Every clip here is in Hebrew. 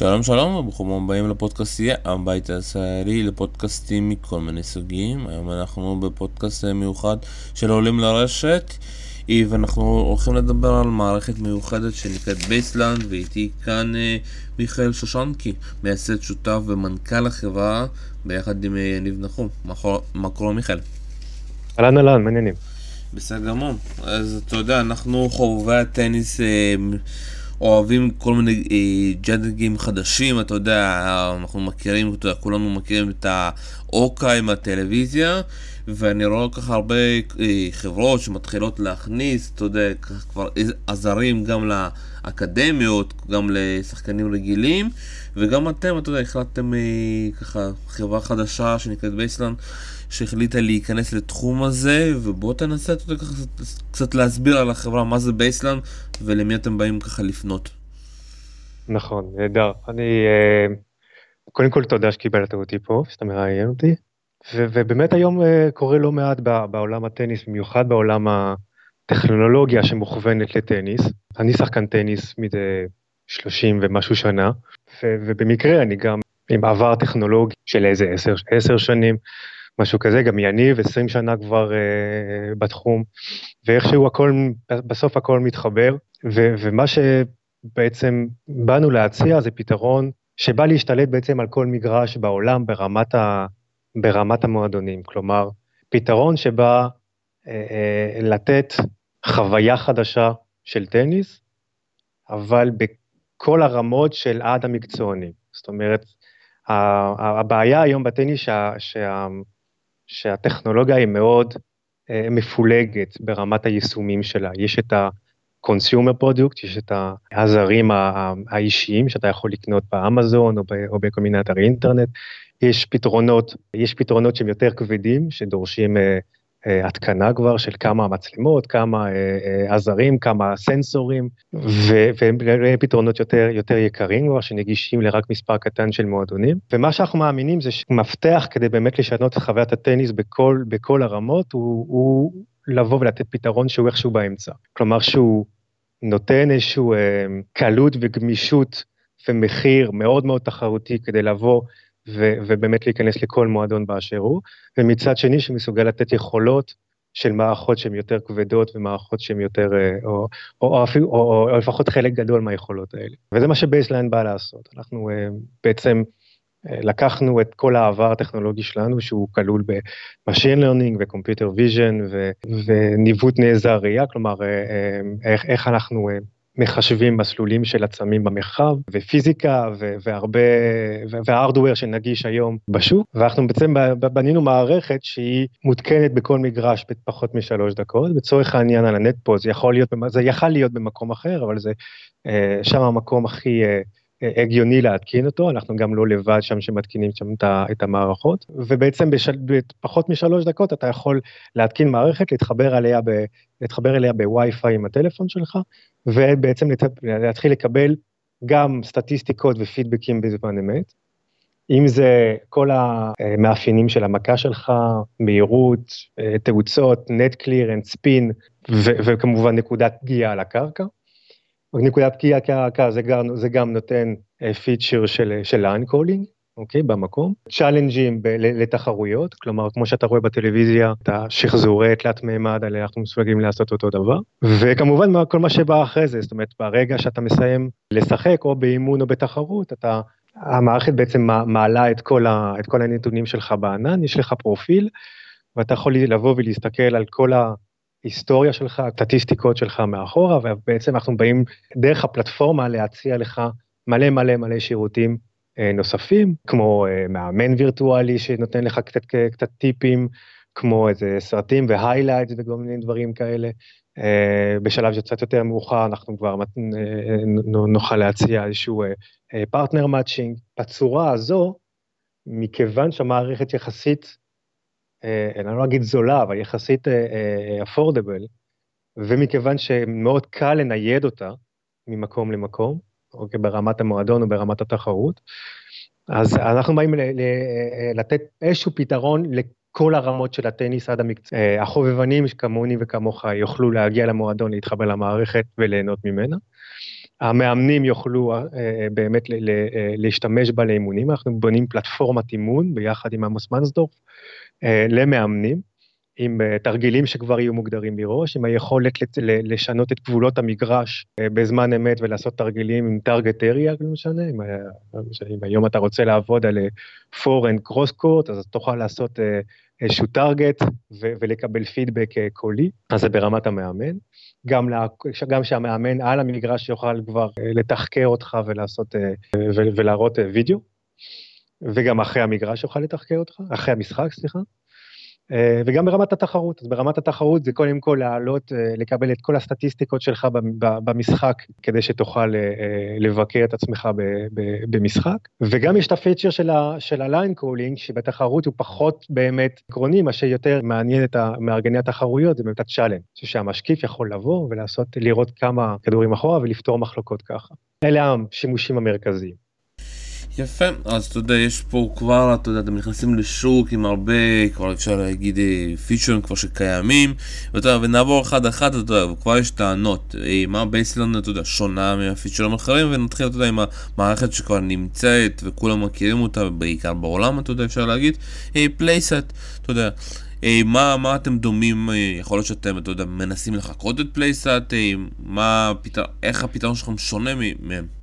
שלום שלום וברוכים הבאים לפודקאסט יהיה הבית הישראלי לפודקאסטים מכל מיני סוגים. היום אנחנו בפודקאסט מיוחד של עולים לרשת. ואנחנו הולכים לדבר על מערכת מיוחדת שנקראת בייסליין ואיתי כאן אה, מיכאל שושנקי מייסד שותף ומנכ"ל החברה ביחד עם אה, יניב נחום. מה קורה מיכאל? אהלן אהלן מה העניינים בסדר גמור. אז אתה יודע אנחנו חובבי הטניס אה, אוהבים כל מיני אה, גאדג'טים חדשים, אתה יודע, אנחנו מכירים, אתה יודע, כולנו מכירים את ה Hawk-Eye מהטלוויזיה, ואני רואה ככה הרבה אה, חברות שמתחילות להכניס, אתה יודע, כבר עזרים גם לאקדמיות, גם לשחקנים רגילים, וגם אתם, אתה יודע, החלטתם אה, ככה חברה חדשה שנקראת בייסליין. שהחליטה להיכנס לתחום הזה, ובוא תנסה אתה יודע, קצת, קצת להסביר על החברה מה זה בייסליין ולמי אתם באים ככה לפנות. נכון, נהדר. אני, אה, קודם כל תודה שקיבלת אותי פה, שאתה מראיין אותי, ו- ובאמת היום אה, קורה לא מעט בעולם הטניס, במיוחד בעולם הטכנולוגיה שמוכוונת לטניס. אני שחקן טניס מזה 30 ומשהו שנה, ו- ובמקרה אני גם עם עבר טכנולוגי של איזה 10, 10 שנים. משהו כזה, גם יניב 20 שנה כבר uh, בתחום, ואיכשהו הכל, בסוף הכל מתחבר, ו, ומה שבעצם באנו להציע זה פתרון שבא להשתלט בעצם על כל מגרש בעולם ברמת, ה, ברמת המועדונים, כלומר, פתרון שבא uh, uh, לתת חוויה חדשה של טניס, אבל בכל הרמות של עד המקצוענים. זאת אומרת, הבעיה היום בטניס שה, שה, שהטכנולוגיה היא מאוד uh, מפולגת ברמת היישומים שלה. יש את ה-consumer product, יש את הזרים האישיים שאתה יכול לקנות באמזון או, ב, או בכל מיני אתרי אינטרנט. יש פתרונות, יש פתרונות שהם יותר כבדים, שדורשים uh, אה, התקנה כבר של כמה מצלמות, כמה אה, אה, עזרים, כמה סנסורים, והם פתרונות יותר, יותר יקרים כבר, שנגישים לרק מספר קטן של מועדונים. ומה שאנחנו מאמינים זה שמפתח כדי באמת לשנות את חוויית הטניס בכל, בכל הרמות, הוא, הוא לבוא ולתת פתרון שהוא איכשהו באמצע. כלומר שהוא נותן איזשהו קלות וגמישות ומחיר מאוד מאוד תחרותי כדי לבוא ו- ובאמת להיכנס לכל מועדון באשר הוא, ומצד שני שמסוגל לתת יכולות של מערכות שהן יותר כבדות ומערכות שהן יותר, אה, או, או, או, או, או, או לפחות חלק גדול מהיכולות האלה. וזה מה שבייסליין בא לעשות. אנחנו uh, בעצם uh, לקחנו את כל העבר הטכנולוגי שלנו, שהוא כלול ב-Machine Learning ו-Computer Vision וניווט נעזר ראייה, כלומר איך, איך אנחנו מחשבים מסלולים של עצמים במרחב, ופיזיקה, והרבה, וה-hardware שנגיש היום בשוק, ואנחנו בעצם בנינו מערכת שהיא מותקנת בכל מגרש בפחות משלוש דקות, לצורך העניין על הנט פה, זה יכול להיות, זה יכל להיות במקום אחר, אבל זה אה, שם המקום הכי... אה, הגיוני להתקין אותו, אנחנו גם לא לבד שם שמתקינים שם את המערכות, ובעצם בשל, בפחות משלוש דקות אתה יכול להתקין מערכת, להתחבר אליה, ב, להתחבר אליה בווי-פיי עם הטלפון שלך, ובעצם להתחיל לקבל גם סטטיסטיקות ופידבקים בזמן אמת. אם זה כל המאפיינים של המכה שלך, מהירות, תאוצות, נט קלירנס, ספין, וכמובן נקודת פגיעה על הקרקע. נקודת פגיעה כהקה זה גם, זה גם נותן feature אה, של, של line calling, אוקיי, במקום. challenge-ים לתחרויות, כלומר, כמו שאתה רואה בטלוויזיה, את השחזורי תלת מימד האלה, אנחנו מסוגלים לעשות אותו דבר. וכמובן, כל מה שבא אחרי זה, זאת אומרת, ברגע שאתה מסיים לשחק, או באימון או בתחרות, אתה, המערכת בעצם מעלה את כל, ה, את כל הנתונים שלך בענן, יש לך פרופיל, ואתה יכול לבוא ולהסתכל על כל ה... היסטוריה שלך, סטטיסטיקות שלך מאחורה, ובעצם אנחנו באים דרך הפלטפורמה להציע לך מלא מלא מלא שירותים נוספים, כמו אה, מאמן וירטואלי שנותן לך קצת, קצת טיפים, כמו איזה סרטים ו-highlights וכל מיני דברים כאלה. אה, בשלב שקצת יותר מאוחר אנחנו כבר נוכל להציע איזשהו partner matching. בצורה הזו, מכיוון שהמערכת יחסית אה, אני לא אגיד זולה, אבל יחסית אפורדבל, אה, אה, ומכיוון שמאוד קל לנייד אותה ממקום למקום, אוקיי, ברמת המועדון או ברמת התחרות, אז אנחנו באים לתת איזשהו פתרון לכל הרמות של הטניס עד המקצוע. החובבנים כמוני וכמוך יוכלו להגיע למועדון, להתחבר למערכת וליהנות ממנה. המאמנים יוכלו באמת להשתמש בה לאימונים, אנחנו בונים פלטפורמת אימון ביחד עם עמוס מנסדורף למאמנים. עם אה, תרגילים שכבר יהיו מוגדרים מראש, עם היכולת לשנות את גבולות המגרש אה, בזמן אמת ולעשות תרגילים עם target area, לא משנה, אם, אם היום אתה רוצה לעבוד על foreign cross court, אז תוכל לעשות אה, איזשהו target ולקבל פידבק קולי, אז זה ברמת המאמן. גם, לה, גם שהמאמן על המגרש יוכל כבר לתחקר אותך ולעשות, ולהראות וידאו, וגם אחרי המגרש יוכל לתחקר אותך, אחרי המשחק, סליחה. אה, וגם ברמת התחרות, אז ברמת התחרות זה קודם כל לעלות, אה, לקבל את כל הסטטיסטיקות שלך במשחק, כדי שתוכל אה, לבקר את עצמך במשחק, וגם יש את ה-feature של ה-line calling, שבתחרות הוא פחות באמת עקרוני, מה שיותר מעניין את מארגני התחרויות, זה באמת ה-challenge, שהמשקיף יכול לבוא ולעשות, לראות כמה כדורים אחורה ולפתור מחלוקות ככה. אלה השימושים המרכזיים. יפה, אז אתה יודע, יש פה כבר, אתה יודע, אתם נכנסים לשוק עם הרבה, כבר אפשר להגיד, feature-ים אה, כבר שקיימים, ואתה יודע, ונעבור אחד אחד, אתה יודע, וכבר יש טענות, אה, מה בייסליין, אתה יודע, שונה מה-feature-ים האחרים, ונתחיל, אתה יודע, עם המערכת שכבר נמצאת, וכולם מכירים אותה, בעיקר בעולם, אתה יודע, אפשר להגיד, פלייסייט, אה, אתה יודע. מה, מה אתם דומים, יכול להיות שאתם, אתה יודע, מנסים לחקות את פלייסייט, מה, איך הפתרון שלכם שונה מהם?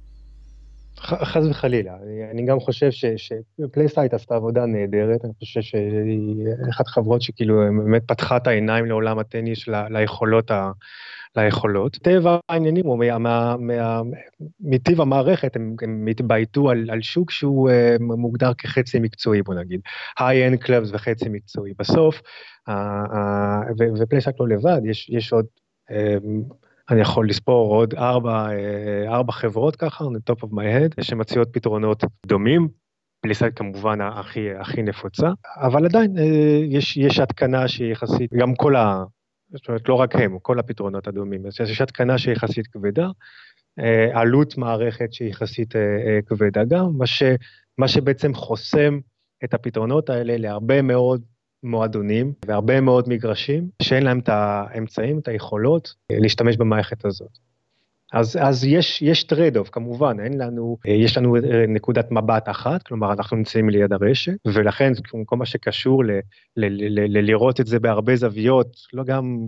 חס וחלילה, אני, גם חושב שפלייסייט עשתה עבודה נהדרת, אני חושב שהיא אחת החברות שכאילו באמת פתחה את העיניים לעולם הטניס, ליכולות, ה, ליכולות. טבע העניינים הוא מטבע המערכת, הם, הם התבייתו על, על שוק שהוא uh, מוגדר כחצי מקצועי, בוא נגיד, high-end clubs וחצי מקצועי. בסוף, ופלייסייט לא לבד, יש, יש עוד... אני יכול לספור עוד ארבע, אה, ארבע חברות ככה, on top of my head, שמציעות פתרונות דומים. פלייסייט כמובן הכי, הכי נפוצה, אבל עדיין אה, יש, יש התקנה שהיא יחסית, גם כל ה... זאת אומרת, לא רק הם, כל הפתרונות הדומים, אז יש התקנה שהיא יחסית כבדה, אה, עלות מערכת שהיא יחסית כבדה גם, מה, ש, מה שבעצם חוסם את הפתרונות האלה להרבה מאוד מועדונים והרבה מאוד מגרשים שאין להם את האמצעים, את היכולות אה, להשתמש במערכת הזאת. אז, אז יש, יש trade-off, כמובן, אין לנו, אה, יש לנו אה, נקודת מבט אחת, כלומר אנחנו נמצאים ליד הרשת, ולכן כל מה שקשור ל, ל, ל, ל, לראות את זה בהרבה זוויות, לא גם,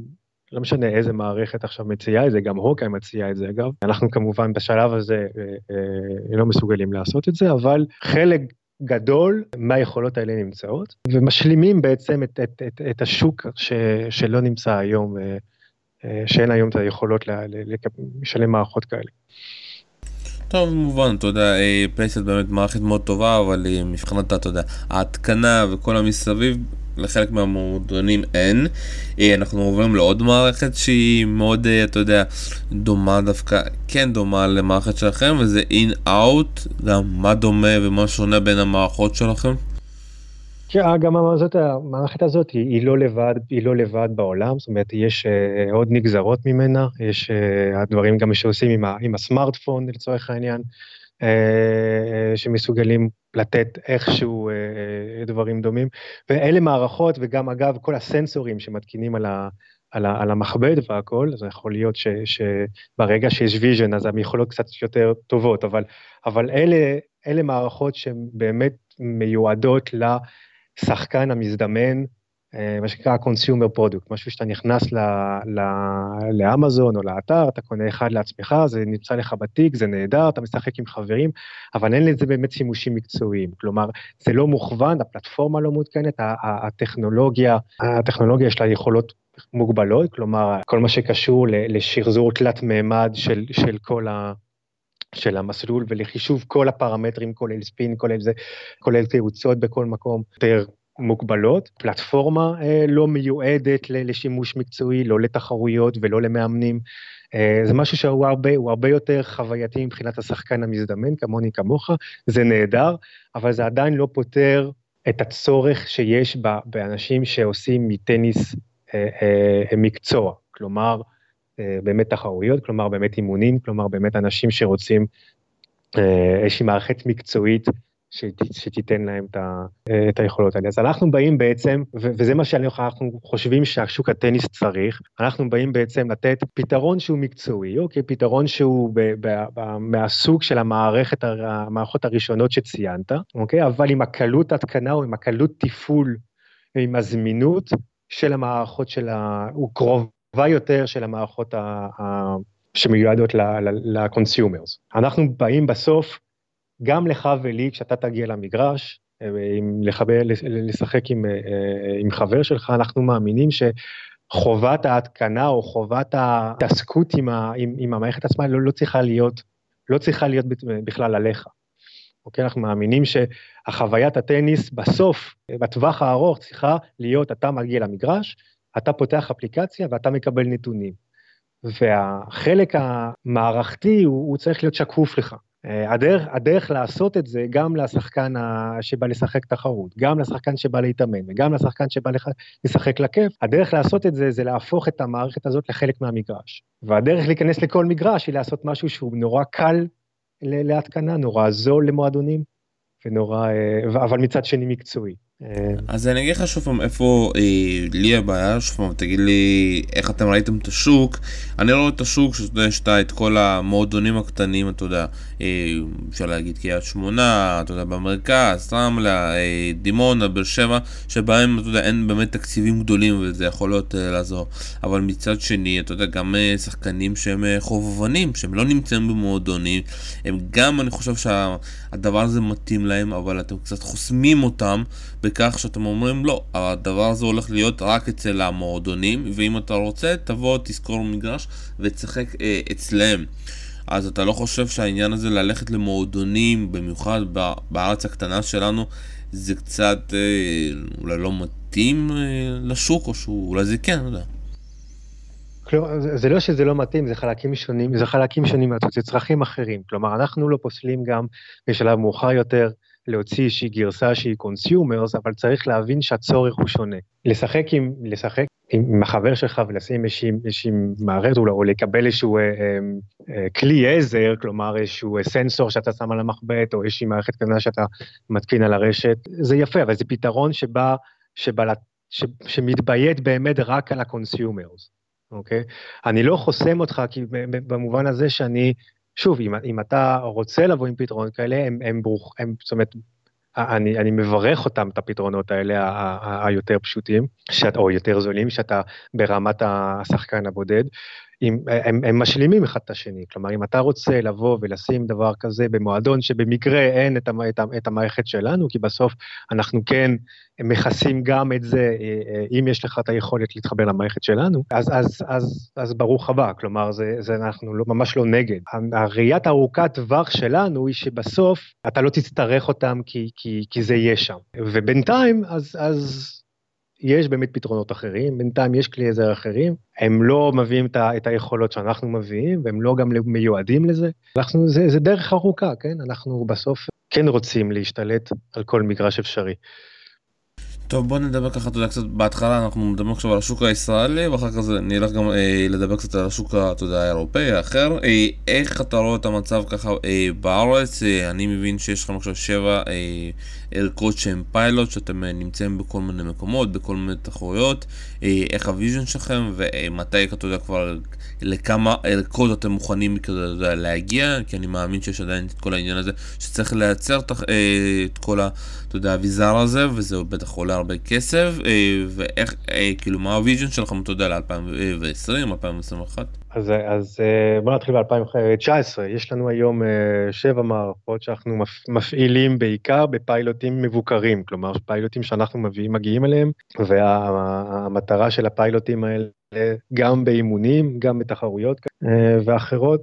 לא משנה איזה מערכת עכשיו מציעה את זה, גם הוקאי מציעה את זה אגב, אנחנו כמובן בשלב הזה אה, אה, לא מסוגלים לעשות את זה, אבל חלק גדול מהיכולות האלה נמצאות, ומשלימים בעצם את, את, את, את השוק ש, שלא נמצא היום, אה, אה, שאין היום את היכולות לשלם מערכות כאלה. טוב, מובן, אתה יודע, פלייסט באמת מערכת מאוד טובה, אבל מבחינת, אתה יודע, ההתקנה וכל המסביב, לחלק מהמועדונים אין. אה, אנחנו עוברים לעוד מערכת שהיא מאוד, אה, אתה יודע, דומה דווקא, כן דומה למערכת שלכם, וזה אין-אאוט, גם מה דומה ומה שונה בין המערכות שלכם? גם הזאת, המערכת הזאת היא, היא לא לבד, היא לא לבד בעולם, זאת אומרת, יש uh, עוד נגזרות ממנה, יש uh, הדברים גם שעושים עם, ה, עם הסמארטפון לצורך העניין, uh, שמסוגלים לתת איכשהו uh, דברים דומים, ואלה מערכות, וגם אגב, כל הסנסורים שמתקינים על, ה, על, ה, על המכבד והכל, אז יכול להיות ש, שברגע שיש vision אז הן יכולות קצת יותר טובות, אבל, אבל אלה, אלה מערכות שהן באמת מיועדות ל... שחקן המזדמן, אה, מה שנקרא consumer product, משהו שאתה נכנס ל, ל, לאמזון או לאתר, אתה קונה אחד לעצמך, זה נמצא לך בתיק, זה נהדר, אתה משחק עם חברים, אבל אין לזה באמת שימושים מקצועיים. כלומר, זה לא מוכוון, הפלטפורמה לא מעודכנת, הטכנולוגיה, הטכנולוגיה יש לה יכולות מוגבלות, כלומר, כל מה שקשור לשחזור תלת מימד של, של כל ה... של המסלול ולחישוב כל הפרמטרים, כולל ספין, כולל זה, כולל תאוצות בכל מקום, יותר מוגבלות. פלטפורמה אה, לא מיועדת לשימוש מקצועי, לא לתחרויות ולא למאמנים. אה, זה משהו שהוא הרבה, הוא הרבה יותר חווייתי מבחינת השחקן המזדמן, כמוני כמוך, זה נהדר, אבל זה עדיין לא פותר את הצורך שיש באנשים שעושים מטניס אה, מקצוע. כלומר, באמת תחרויות, כלומר באמת אימונים, כלומר באמת אנשים שרוצים איזושהי מערכת מקצועית שת, שתיתן להם את, היכולות האלה. אז אנחנו באים בעצם, וזה מה שאנחנו חושבים שהשוק הטניס צריך, אנחנו באים בעצם לתת פתרון שהוא מקצועי, אוקיי? פתרון שהוא מהסוג של המערכת, המערכות הראשונות שציינת, אוקיי? אבל עם הקלות התקנה או עם הקלות תפעול, עם הזמינות של המערכות של ה... הוא קרובה יותר של המערכות ה, ה, שמיועדות ל-consumers. אנחנו באים בסוף גם לך ולי, כשאתה תגיע למגרש, אם לחבר, לשחק עם, עם חבר שלך, אנחנו מאמינים שחובת ההתקנה או חובת ההתעסקות עם, עם, עם המערכת עצמה לא, לא צריכה להיות, לא צריכה להיות בכלל עליך. אוקיי? אנחנו מאמינים שהחוויית הטניס בסוף, בטווח הארוך, צריכה להיות, אתה מגיע למגרש, אתה פותח אפליקציה ואתה מקבל נתונים. והחלק המערכתי הוא, הוא צריך להיות שקוף לך. אה, הדרך, הדרך לעשות את זה גם לשחקן שבא לשחק תחרות, גם לשחקן שבא להתאמן וגם לשחקן שבא לשחק לכיף, הדרך לעשות את זה זה להפוך את המערכת הזאת לחלק מהמגרש. והדרך להיכנס לכל מגרש היא לעשות משהו שהוא נורא קל להתקנה, נורא זול למועדונים, ונורא, אה, אבל מצד שני מקצועי. אז אני אגיד לך שוב פעם איפה אה, לי הבעיה, שוב פעם תגיד לי איך אתם ראיתם את השוק, אני לא רואה את השוק שאתה יודע שאתה את כל המועדונים הקטנים, אתה יודע, אה, אפשר להגיד קריית שמונה, אתה יודע, במרכז, רמלה, אה, דימונה, באר שבע, שבהם, אתה יודע, אין באמת תקציבים גדולים וזה יכול להיות אה, לעזור, אבל מצד שני, אתה יודע, גם אה, שחקנים שהם אה, חובבנים, שהם לא נמצאים במועדונים, הם גם, אני חושב שהדבר הזה מתאים להם, אבל אתם קצת חוסמים אותם. בכך שאתם אומרים לא, הדבר הזה הולך להיות רק אצל המועדונים, ואם אתה רוצה, תבוא, תזכור מגרש ותשחק אה, אצלם. אז אתה לא חושב שהעניין הזה ללכת למועדונים, במיוחד בארץ הקטנה שלנו, זה קצת אה, אולי לא מתאים אה, לשוק, או שאולי זה כן, לא יודע. כלומר, זה לא שזה לא מתאים, זה חלקים שונים, זה חלקים שונים, זה צרכים אחרים. כלומר, אנחנו לא פוסלים גם בשלב מאוחר יותר להוציא איזושהי גרסה שהיא consumers, אבל צריך להבין שהצורך הוא שונה. לשחק עם, לשחק עם החבר שלך ולשים איזושהי, מערכת או, לקבל איזשהו אה, אה, אה, כלי עזר, כלומר איזשהו סנסור שאתה שם על המחבט או איזושהי מערכת קטנה שאתה מתקין על הרשת, זה יפה, אבל זה פתרון שבא, שבא, ש, שמתביית באמת רק על ה-consumers, אוקיי? אני לא חוסם אותך כי במובן הזה שאני שוב, אם, אם אתה רוצה לבוא עם פתרונות כאלה, הם, הם ברוך, הם, זאת אומרת, אני, אני מברך אותם, את הפתרונות האלה, היותר פשוטים, שאת, או יותר זולים, שאתה ברמת השחקן הבודד. אם, הם, הם משלימים אחד את השני, כלומר אם אתה רוצה לבוא ולשים דבר כזה במועדון שבמקרה אין את, את, את המערכת שלנו, כי בסוף אנחנו כן מכסים גם את זה, אה, אה, אם יש לך את היכולת להתחבר למערכת שלנו, אז, אז, אז, אז ברוך הבא, כלומר זה, זה אנחנו לא, ממש לא נגד. הראיית ארוכת טווח שלנו היא שבסוף אתה לא תצטרך אותם כי, כי, כי זה יהיה שם, ובינתיים אז, אז יש באמת פתרונות אחרים, בינתיים יש כלי עזר אחרים, הם לא מביאים את היכולות שאנחנו מביאים, והם לא גם מיועדים לזה. אנחנו, זה, זה דרך ארוכה, כן? אנחנו בסוף כן רוצים להשתלט על כל מגרש אפשרי. טוב בוא נדבר ככה, אתה יודע, קצת בהתחלה אנחנו מדברים עכשיו על השוק הישראלי ואחר כך נלך גם אה, לדבר קצת על השוק, אתה יודע, האירופאי האחר. אה, איך אתה רואה את המצב ככה אה, בארץ? אה, אני מבין שיש לכם עכשיו שבע אה, ערכות שהן פיילוט, שאתם אה, נמצאים בכל מיני מקומות, בכל מיני תחרויות. אה, איך ה vision שלכם ומתי, אתה יודע, כבר לכמה ערכות אתם מוכנים כזה, יודע, להגיע, כי אני מאמין שיש עדיין את כל העניין הזה שצריך לייצר אה, את כל ה... אתה יודע, האביזר הזה, וזה בטח עולה הרבה כסף, ואיך, כאילו, מה ה vision שלכם, אתה יודע, ל-2020, 2021? אז, אז אה, בוא נתחיל ב-2019, יש לנו היום שבע מערכות שאנחנו מפעילים בעיקר בפיילוטים מבוקרים, כלומר פיילוטים שאנחנו מביאים, מגיעים אליהם, והמטרה של הפיילוטים האלה גם באימונים, גם בתחרויות ואחרות,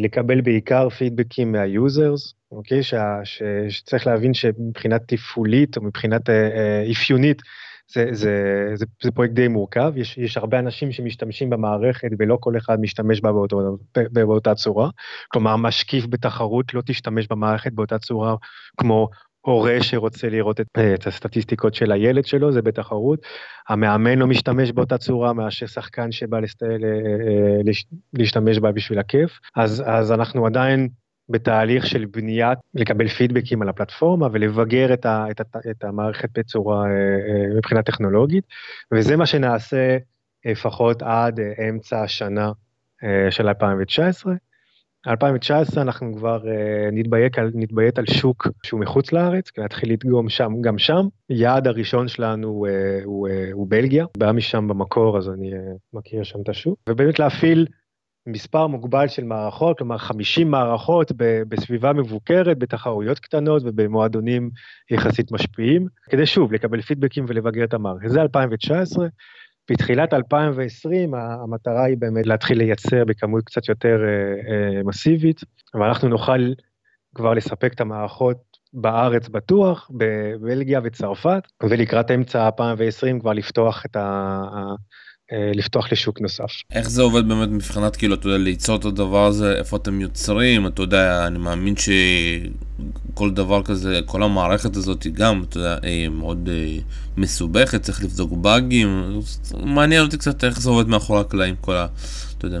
לקבל בעיקר פידבקים מהיוזרס, אוקיי? ש, שצריך להבין שמבחינה תפעולית או מבחינת אה, אה, אפיונית, זה, זה, זה, זה פרויקט די מורכב, יש, יש הרבה אנשים שמשתמשים במערכת ולא כל אחד משתמש בה באותו, באותה צורה. כלומר, משקיף בתחרות לא תשתמש במערכת באותה צורה כמו הורה שרוצה לראות את, את הסטטיסטיקות של הילד שלו, זה בתחרות. המאמן לא משתמש באותה צורה מאשר שחקן שבא לסט... להשתמש בה בשביל הכיף. אז, אז אנחנו עדיין בתהליך של בניית, לקבל פידבקים על הפלטפורמה ולבגר את, ה, את, ה, את המערכת בצורה מבחינה טכנולוגית, וזה מה שנעשה לפחות עד אמצע השנה של 2019. 2019 אנחנו כבר נתביית על, נתביית על שוק שהוא מחוץ לארץ, להתחיל לדגום שם, גם שם. יעד הראשון שלנו הוא, uh, הוא בלגיה, בא משם במקור אז אני מכיר שם את השוק, ובאמת להפעיל מספר מוגבל של מערכות, כלומר 50 מערכות בסביבה מבוקרת, בתחרויות קטנות ובמועדונים יחסית משפיעים, כדי שוב לקבל פידבקים ולבגר את המערכת. זה 2019. בתחילת 2020 המטרה היא באמת להתחיל לייצר בכמות קצת יותר אה, אה, מסיבית, ואנחנו נוכל כבר לספק את המערכות בארץ בטוח, בבלגיה וצרפת, ולקראת אמצע 2020 כבר לפתוח את ה... אה, לפתוח לשוק נוסף. איך זה עובד באמת מבחינת כאילו, אתה יודע, ליצור את הדבר הזה, איפה אתם יוצרים, אתה יודע, אני מאמין שכל דבר כזה, כל המערכת הזאת היא גם, אתה יודע, היא מאוד אה, מסובכת, צריך לבדוק באגים, מעניין אותי קצת איך זה עובד מאחורי הקלעים, כל ה... אתה יודע.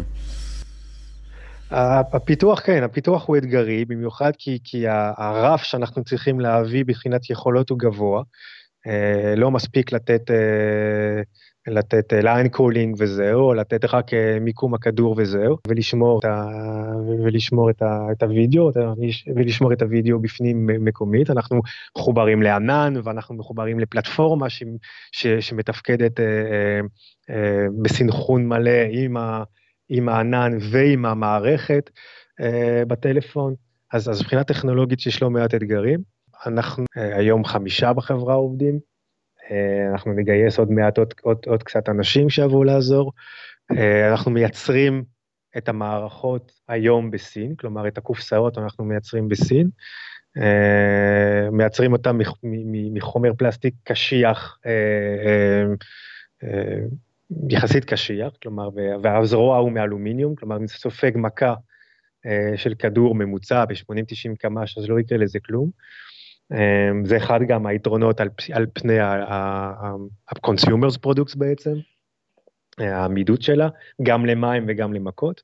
הפיתוח כן, הפיתוח הוא אתגרי, במיוחד כי, כי הרף שאנחנו צריכים להביא מבחינת יכולות הוא גבוה. אה, לא מספיק לתת לתת line calling וזהו, או לתת רק אה, מיקום הכדור וזהו, ולשמור את, ה, ולשמור את, ה, את הוידאו, ולשמור את הוידאו בפנים מקומית. אנחנו מחוברים לענן, ואנחנו מחוברים לפלטפורמה ש, ש, שמתפקדת אה, אה, אה, בסנכרון מלא עם, ה, עם הענן ועם המערכת אה, בטלפון. אז, אז מבחינה טכנולוגית יש לא מעט אתגרים. אנחנו אה, היום חמישה בחברה עובדים. אה, אנחנו נגייס עוד מעט עוד, עוד, עוד קצת אנשים שיבואו לעזור. אה, אנחנו מייצרים את המערכות היום בסין, כלומר את הקופסאות אנחנו מייצרים בסין. אה, מייצרים אותם מחומר פלסטיק קשיח, יחסית קשיח, כלומר, והזרוע הוא מאלומיניום, כלומר אם סופג מכה של כדור ממוצע ב-80-90 קמ"ש, אז לא יקרה לזה כלום. אמ, זה אחד גם היתרונות על, על פני ה-consumers products בעצם, העמידות שלה, גם למים וגם למכות.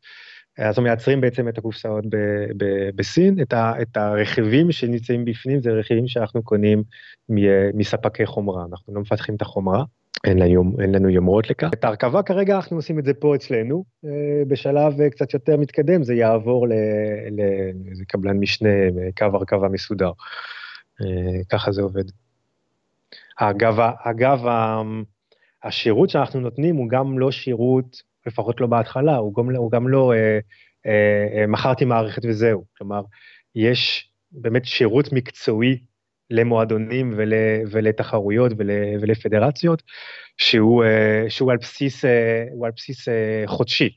אז אנחנו מייצרים בעצם את הקופסאות ב, ב, בסין, את, ה, את הרכיבים שנמצאים בפנים, זה רכיבים שאנחנו קונים מ, מספקי חומרה, אנחנו לא מפתחים את החומרה, אין לנו, אין לנו יומרות לכך. את ההרכבה כרגע אנחנו עושים את זה פה אצלנו, אה, בשלב קצת יותר מתקדם זה יעבור לאיזה קבלן משנה, קו הרכבה מסודר. אה, ככה זה עובד. אגב, אגב, השירות שאנחנו נותנים הוא גם לא שירות, לפחות לא בהתחלה, הוא גם, הוא גם לא אה, אה, אה, מכרתי מערכת וזהו. כלומר, יש באמת שירות מקצועי למועדונים ול, ולתחרויות ול, ולפדרציות, שהוא, אה, שהוא על בסיס, אה, על בסיס אה, חודשי,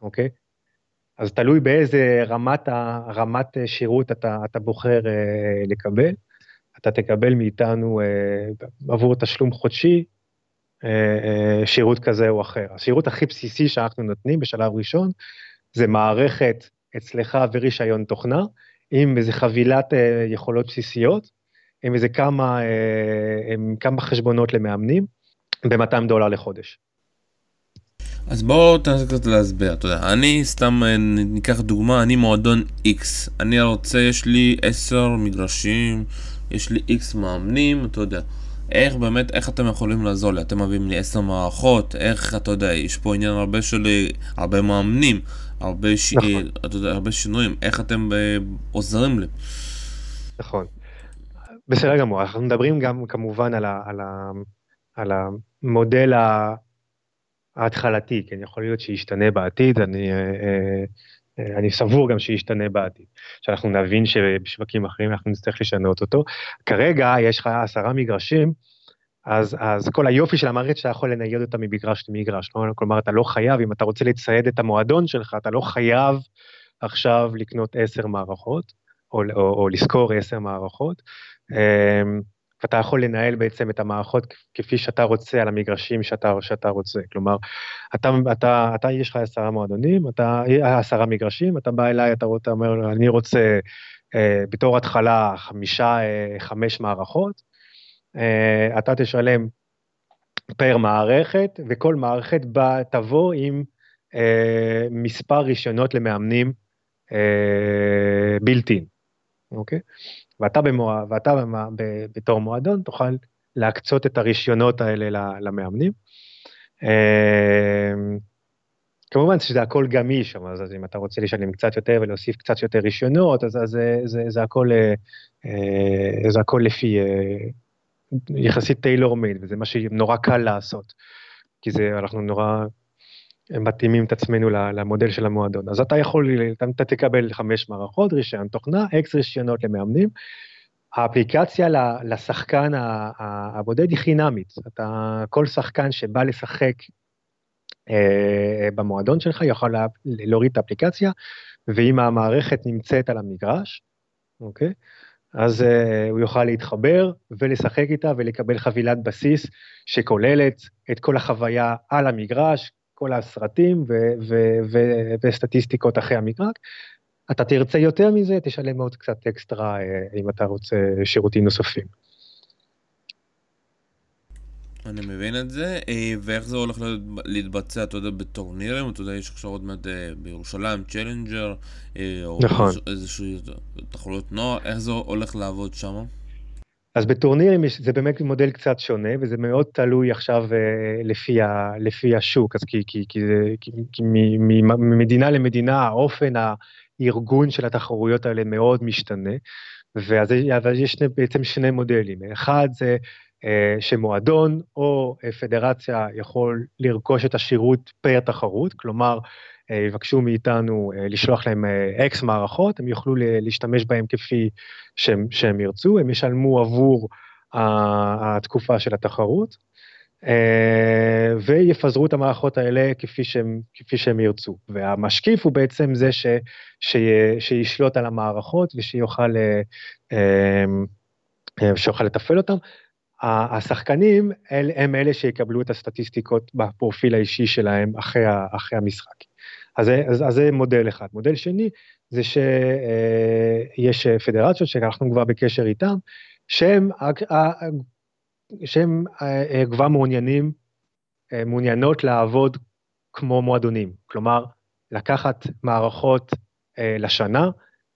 אוקיי? אז תלוי באיזה רמת, רמת שירות אתה, אתה בוחר אה, לקבל. אתה תקבל מאיתנו אה, עבור תשלום חודשי אה, שירות כזה או אחר. השירות הכי בסיסי שאנחנו נותנים בשלב ראשון זה מערכת אצלך ורישיון תוכנה, עם איזה חבילת יכולות בסיסיות, עם איזה כמה, עם כמה חשבונות למאמנים, ב-200 דולר לחודש. אז בואו תנסה קצת להסביר, אתה יודע, אני סתם אה, ניקח דוגמה, אני מועדון X, אני רוצה, יש לי 10 מגרשים, יש לי X מאמנים, אתה יודע, איך באמת, איך אתם יכולים לעזור לי? אתם מביאים לי 10 מערכות, איך, אתה יודע, יש פה עניין הרבה של, הרבה מאמנים, הרבה, ש... נכון. אתה יודע, הרבה שינויים, איך אתם אה, עוזרים לי? נכון. בסדר גמור, אנחנו מדברים גם כמובן על, ה, על, ה, על המודל ה... ההתחלתי, כן, יכול להיות שישתנה בעתיד, אני, אה, אה, אני סבור גם שישתנה בעתיד. שאנחנו נבין שבשווקים אחרים אנחנו נצטרך לשנות אותו. כרגע יש לך עשרה מגרשים, אז, אז כל היופי של המערכת שאתה יכול לנייד אותה ממגרש למגרש. כלומר, אתה לא חייב, אם אתה רוצה לצייד את המועדון שלך, אתה לא חייב עכשיו לקנות עשר מערכות, או, או, או לשכור עשר מערכות. ואתה יכול לנהל בעצם את המערכות כפי שאתה רוצה על המגרשים שאתה, שאתה רוצה. כלומר, אתה, אתה, אתה יש לך עשרה מועדונים, אתה, עשרה מגרשים, אתה בא אליי, אתה, אתה אומר, אני רוצה אה, בתור התחלה חמישה, אה, חמש מערכות, אה, אתה תשלם פר מערכת, וכל מערכת בא, תבוא עם אה, מספר רישיונות למאמנים בילטין, אוקיי? ואתה, במוע... ואתה במה... בתור מועדון תוכל להקצות את הרישיונות האלה למאמנים. כמובן שזה הכל גמיש, אז, אז אם אתה רוצה לשלם קצת יותר ולהוסיף קצת יותר רישיונות, אז, אז זה, זה, זה, הכל, אה, זה הכל לפי אה, יחסית טיילור מיד, וזה מה שנורא קל לעשות, כי זה, אנחנו נורא מתאימים את עצמנו למודל של המועדון. אז אתה יכול, אתה תקבל חמש מערכות, רישיון תוכנה, אקס רישיונות למאמנים. האפליקציה לשחקן הבודד היא חינמית. אתה, כל שחקן שבא לשחק אה, במועדון שלך יכול להוריד את האפליקציה, ואם המערכת נמצאת על המגרש, אוקיי? אז uh, הוא יוכל להתחבר ולשחק איתה ולקבל חבילת בסיס שכוללת את כל החוויה על המגרש, כל הסרטים וסטטיסטיקות אחרי המגרש. אתה תרצה יותר מזה, תשלם עוד קצת אקסטרה uh, אם אתה רוצה שירותים נוספים. אני מבין את זה, אה, ואיך זה הולך להתבצע, אתה יודע, בטורנירים, אתה יודע, יש עכשיו עוד מעט אה, בירושלים, צ'לנג'ר, אה, או נכון. איזושהי תחרויות נוער, איך זה הולך לעבוד שם? אז בטורנירים זה באמת מודל קצת שונה, וזה מאוד תלוי עכשיו לפי, ה, לפי השוק, אז כי, כי, כי, כי, כי ממדינה למדינה האופן הארגון של התחרויות האלה מאוד משתנה, ואז יש בעצם שני מודלים, אחד זה אה, שמועדון או אה, פדרציה יכול לרכוש את השירות פר תחרות, כלומר, אה, יבקשו מאיתנו לשלוח להם אקס מערכות, הם יוכלו להשתמש בהם כפי שהם, שהם ירצו, הם ישלמו עבור התקופה של התחרות, ויפזרו את המערכות האלה כפי שהם, כפי שהם ירצו. והמשקיף הוא בעצם זה ש, ש, שישלוט על המערכות ושיוכל שיוכל לתפעל אותם. השחקנים הם אלה שיקבלו את הסטטיסטיקות בפרופיל האישי שלהם אחרי, אחרי המשחק. אז, אז, אז זה מודל אחד. מודל שני זה שיש אה, פדרציות שאנחנו כבר בקשר איתם, שהם, שהם אה, כבר מעוניינים, אה, מעוניינות לעבוד כמו מועדונים. כלומר, לקחת מערכות לשנה,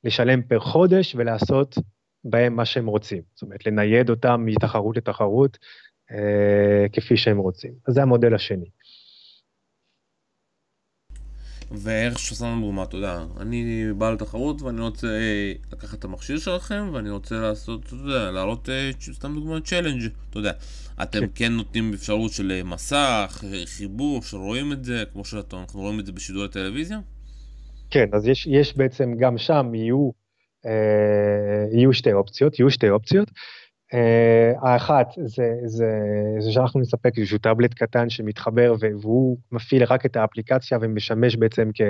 לשלם פר חודש ולעשות בהם מה שהם רוצים. זאת אומרת, לנייד אותם מתחרות לתחרות אה, כפי שהם רוצים. אז זה המודל השני. ואיך שעושה לנו דוגמה, אתה יודע, אני בעל תחרות ואני רוצה אה, לקחת את המכשיר שלכם ואני רוצה לעשות, אתה יודע, להעלות אה, סתם דוגמא צ'לנג', אתה יודע. אתם כן. כן נותנים אפשרות של אה, מסך, חיבור, שרואים את זה, כמו שאנחנו רואים את זה בשידור הטלוויזיה? כן, אז יש, יש בעצם, גם שם יהיו אה, יהיו שתי אופציות, יהיו שתי אופציות. אה, האחת זה, זה, זה שאנחנו נספק איזשהו טאבלט קטן שמתחבר והוא מפעיל רק את האפליקציה ומשמש בעצם כ,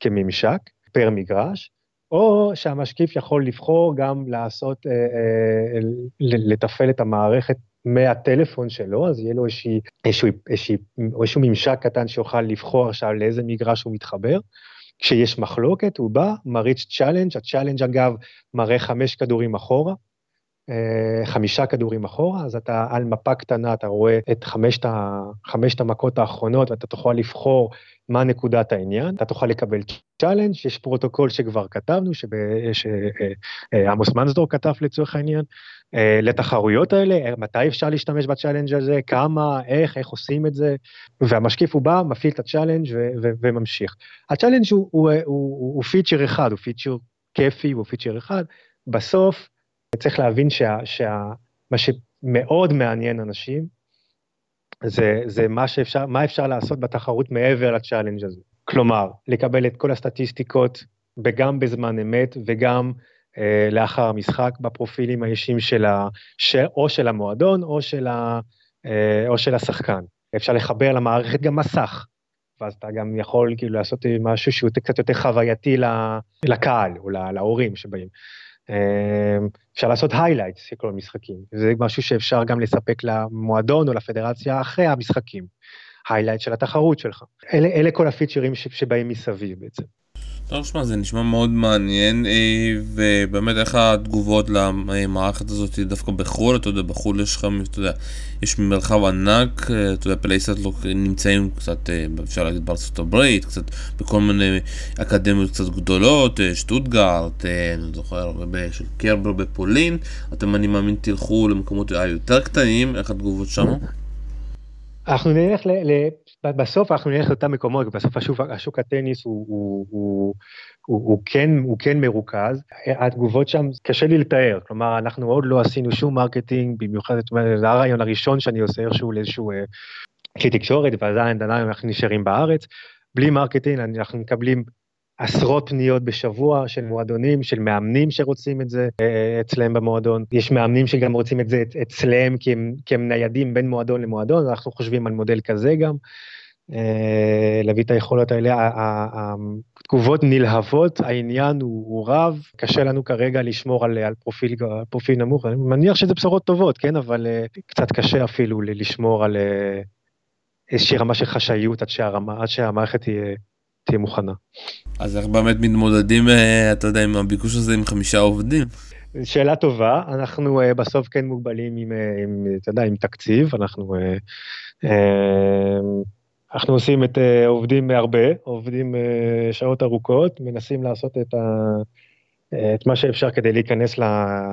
כממשק פר מגרש, או שהמשקיף יכול לבחור גם לעשות, אה, לתפעל את המערכת מהטלפון שלו, אז יהיה לו איזשהו, איזשהו, איזשהו, איזשהו ממשק קטן שיוכל לבחור עכשיו לאיזה מגרש הוא מתחבר. כשיש מחלוקת, הוא בא, מריץ challenge, ה challenge אגב מראה חמש כדורים אחורה, אה, חמישה כדורים אחורה, אז אתה על מפה קטנה, אתה רואה את חמשת, חמשת המכות האחרונות ואתה תוכל לבחור מה נקודת העניין, אתה תוכל לקבל challenge, יש פרוטוקול שכבר כתבנו, שעמוס אה, מנסדורף כתב לצורך העניין, אה, לתחרויות האלה, מתי אפשר להשתמש ב challenge הזה, כמה, איך, איך עושים את זה, והמשקיף הוא בא, מפעיל את ה challenge וממשיך. ה challenge הוא, הוא, הוא, הוא, הוא feature אחד, הוא feature כיפי, הוא feature אחד, בסוף צריך להבין שה, שה, מה שמאוד מעניין אנשים, זה, זה מה, שאפשר, מה אפשר לעשות בתחרות מעבר ל challenge הזה. כלומר, לקבל את כל הסטטיסטיקות, וגם בזמן אמת וגם אה, לאחר המשחק בפרופילים האישיים של ה, ש, או של המועדון או של, ה, אה, או של השחקן. אפשר לחבר למערכת גם מסך, ואז אתה גם יכול כאילו לעשות משהו שהוא קצת יותר חווייתי לקהל או להורים שבאים. אמ, אפשר לעשות highlights של כל המשחקים, זה משהו שאפשר גם לספק למועדון או לפדרציה אחרי המשחקים, highlight של התחרות שלך. אלה, אלה כל הפיצ'רים שבאים מסביב בעצם. טוב, שמע, זה נשמע מאוד מעניין, אה, ובאמת איך התגובות למערכת הזאת דווקא בחו"ל, אתה יודע, בחו"ל יש לך, אתה יודע, יש מרחב ענק, אה, אתה יודע, PlaySight נמצאים קצת, אה, אפשר להגיד בארצות הברית, קצת בכל מיני אקדמיות קצת גדולות, שטוטגארט, אני זוכר, של קרבר בפולין, אתם, אני מאמין, תלכו למקומות יותר קטנים, איך התגובות שם? אנחנו נלך ל... בסוף אנחנו נלך לאותם מקומות, בסוף השוק, השוק הטניס הוא, הוא, הוא, הוא, הוא, כן, הוא כן מרוכז, התגובות שם קשה לי לתאר, כלומר אנחנו עוד לא עשינו שום marketing, במיוחד, זה הריאיון הראשון שאני עושה איכשהו לאיזשהו כלי תקשורת, ועדיין אנחנו נשארים בארץ, בלי marketing אנחנו מקבלים עשרות פניות בשבוע של מועדונים, של מאמנים שרוצים את זה אה, אצלם במועדון. יש מאמנים שגם רוצים את זה אצלם כי הם, כי הם ניידים בין מועדון למועדון, אנחנו חושבים על מודל כזה גם. אה, להביא את היכולות האלה, התגובות נלהבות, העניין הוא, הוא רב, קשה לנו כרגע לשמור על, על פרופיל, פרופיל נמוך, אני מניח שזה בשורות טובות, כן, אבל אה, קצת קשה אפילו לשמור על איזושהי רמה של חשאיות עד, שהרמה, עד שהמערכת תהיה, תהיה מוכנה. אז איך באמת מתמודדים, אה, אתה יודע, עם הביקוש הזה עם חמישה עובדים? שאלה טובה, אנחנו uh, בסוף כן מוגבלים עם, uh, עם, אתה יודע, עם תקציב, אנחנו, אנחנו עושים את עובדים הרבה, עובדים שעות ארוכות, מנסים לעשות את, ה, את מה שאפשר כדי להיכנס ל,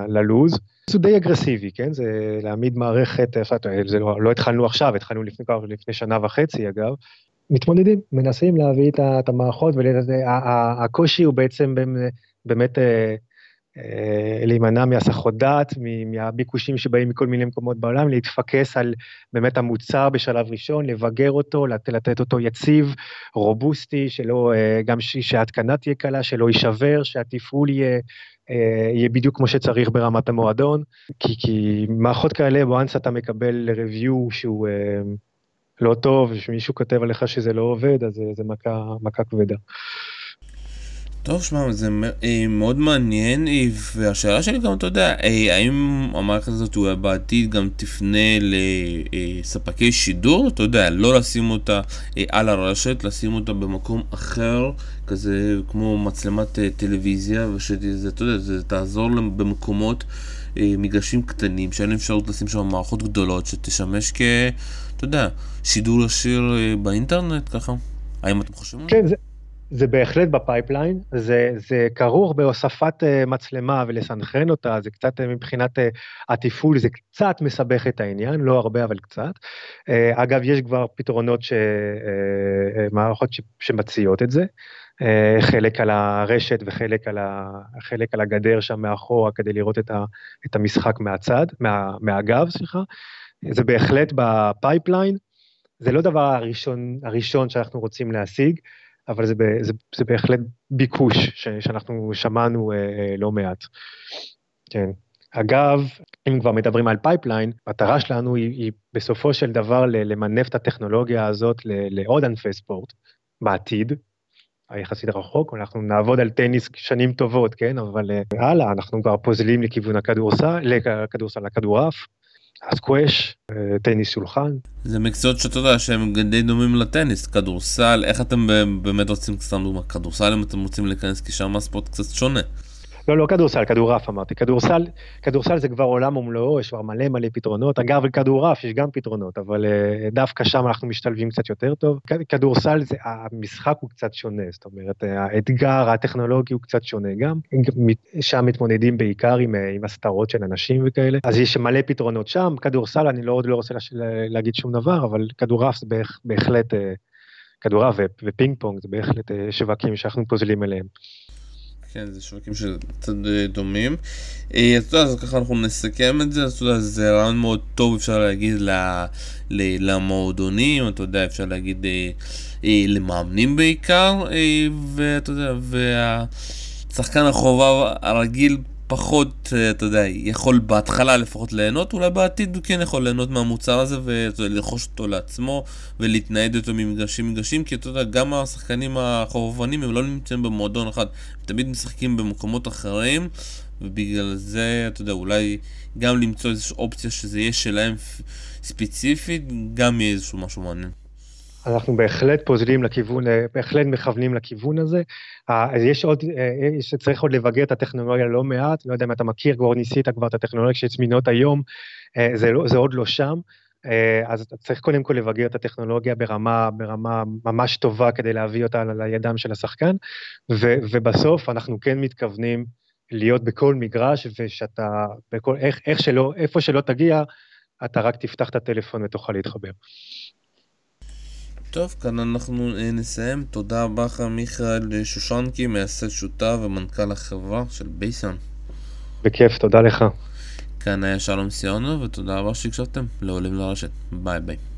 ללוז. זה די אגרסיבי, כן? זה להעמיד מערכת, זה לא, לא התחלנו עכשיו, התחלנו לפני, לפני שנה וחצי אגב, מתמודדים, מנסים להביא את המערכות, והקושי הוא בעצם באמת אה, אה, להימנע מהסחות דעת, מהביקושים שבאים מכל מיני מקומות בעולם, להתפקס על באמת המוצר בשלב ראשון, לבגר אותו, לתת אותו יציב, רובוסטי, שלא, אה, גם שההתקנה תהיה קלה, שלא יישבר, שהתפעול יהיה... יהיה בדיוק כמו שצריך ברמת המועדון, כי, כי מערכות כאלה, once אתה מקבל review שהוא לא טוב, ושמישהו כותב עליך שזה לא עובד, אז זה מכה, מכה כבדה. טוב, שמע, זה אה, מאוד מעניין, אה, והשאלה שלי גם, אתה יודע, אה, האם המערכת הזאת בעתיד גם תפנה לספקי שידור, אתה יודע, לא לשים אותה על הרשת, לשים אותה במקום אחר, כזה כמו מצלמת טלוויזיה, ושזה, אתה יודע, זה תעזור במקומות, מגרשים קטנים, שאין אפשרות לשים שם מערכות גדולות, שתשמש כ... אתה יודע, שידור ישיר אה, באינטרנט ככה? האם אתם חושבים? כן, זה, זה בהחלט ב pipeline, זה, זה כרוך בהוספת אה, מצלמה ולסנכרן אותה, זה קצת אה, מבחינת התפעול, זה קצת מסבך את העניין, לא הרבה אבל קצת. אגב, יש כבר פתרונות, ש, מערכות ש, שמציעות את זה, חלק על הרשת וחלק על, ה, חלק על הגדר שם מאחורה כדי לראות את, ה, את המשחק מהצד, מה, מהגב, סליחה. זה בהחלט ב pipeline, זה לא דבר הראשון, הראשון שאנחנו רוצים להשיג, אבל זה, זה, זה בהחלט ביקוש ש, שאנחנו שמענו אה, אה, לא מעט. כן. אגב, אם כבר מדברים על pipeline, המטרה שלנו היא, היא בסופו של דבר למנף את הטכנולוגיה הזאת לעוד ענפי ספורט בעתיד, היחסית רחוק, אנחנו נעבוד על טניס שנים טובות, כן? אבל אה, הלאה, אנחנו כבר פוזלים לכיוון הכדורסל, לכדורסל, לכדורעף, הסקווש, אה, טניס שולחן. זה מקצועות שאתה יודע שהם די דומים לטניס, כדורסל, איך אתם באמת רוצים, סתם דוגמא, כדורסל אם אתם רוצים להיכנס כי שם הספורט קצת שונה. לא, לא כדורסל, כדורעף אמרתי. כדורסל, כדורסל זה כבר עולם ומלואו, יש כבר מלא מלא פתרונות. אגב, לכדורעף יש גם פתרונות, אבל uh, דווקא שם אנחנו משתלבים קצת יותר טוב. כדורסל, זה, המשחק הוא קצת שונה, זאת אומרת, האתגר הטכנולוגי הוא קצת שונה גם. שם מתמודדים בעיקר עם, אה, עם הסתרות של אנשים וכאלה, אז יש מלא פתרונות שם. כדורסל, אני לא, לא רוצה להגיד שום דבר, אבל כדורעף זה בהחלט... כדורעף ופינג פונג זה בהחלט שווקים שאנחנו פוזלים אליהם. כן, זה שווקים שקצת אה, דומים. אה, אתה יודע, אז ככה אנחנו נסכם את זה, אתה יודע, זה רעיון מאוד טוב, אפשר להגיד, למועדונים, אתה יודע, אפשר להגיד אה, למאמנים בעיקר, ואתה יודע, והשחקן החובב הרגיל פחות, אה, אתה יודע, יכול בהתחלה לפחות ליהנות, אולי בעתיד הוא כן יכול ליהנות מהמוצר הזה ולרכוש אותו לעצמו ולהתנייד אותו ממגרשים מגרשים, כי אתה יודע, גם השחקנים החובבנים הם לא נמצאים במועדון אחד, הם תמיד משחקים במקומות אחרים, ובגלל זה, אתה יודע, אולי גם למצוא איזושהי אופציה שזה יהיה שלהם ספציפית, גם יהיה איזשהו משהו מעניין. אנחנו בהחלט פוזלים לכיוון, אה, בהחלט מכוונים לכיוון הזה. אז יש עוד, יש, צריך עוד לבגר את הטכנולוגיה לא מעט, לא יודע אם אתה מכיר, כבר ניסית כבר את הטכנולוגיה שצמינות היום, זה, לא, זה עוד לא שם. אז צריך קודם כל לבגר את הטכנולוגיה ברמה, ברמה ממש טובה כדי להביא אותה לידם של השחקן, ו, ובסוף אנחנו כן מתכוונים להיות בכל מגרש, ושאתה, בכל, איך, איך שלא, איפה שלא תגיע, אתה רק תפתח את הטלפון ותוכל להתחבר. טוב, כאן אנחנו אה, נסיים. תודה רבה לך מיכאל שושנקי, מייסד שותף ומנכ"ל החברה של בייסן. בכיף, תודה לך. כאן היה שלום סיונו, ותודה רבה שהקשבתם לעולים לרשת. ביי ביי.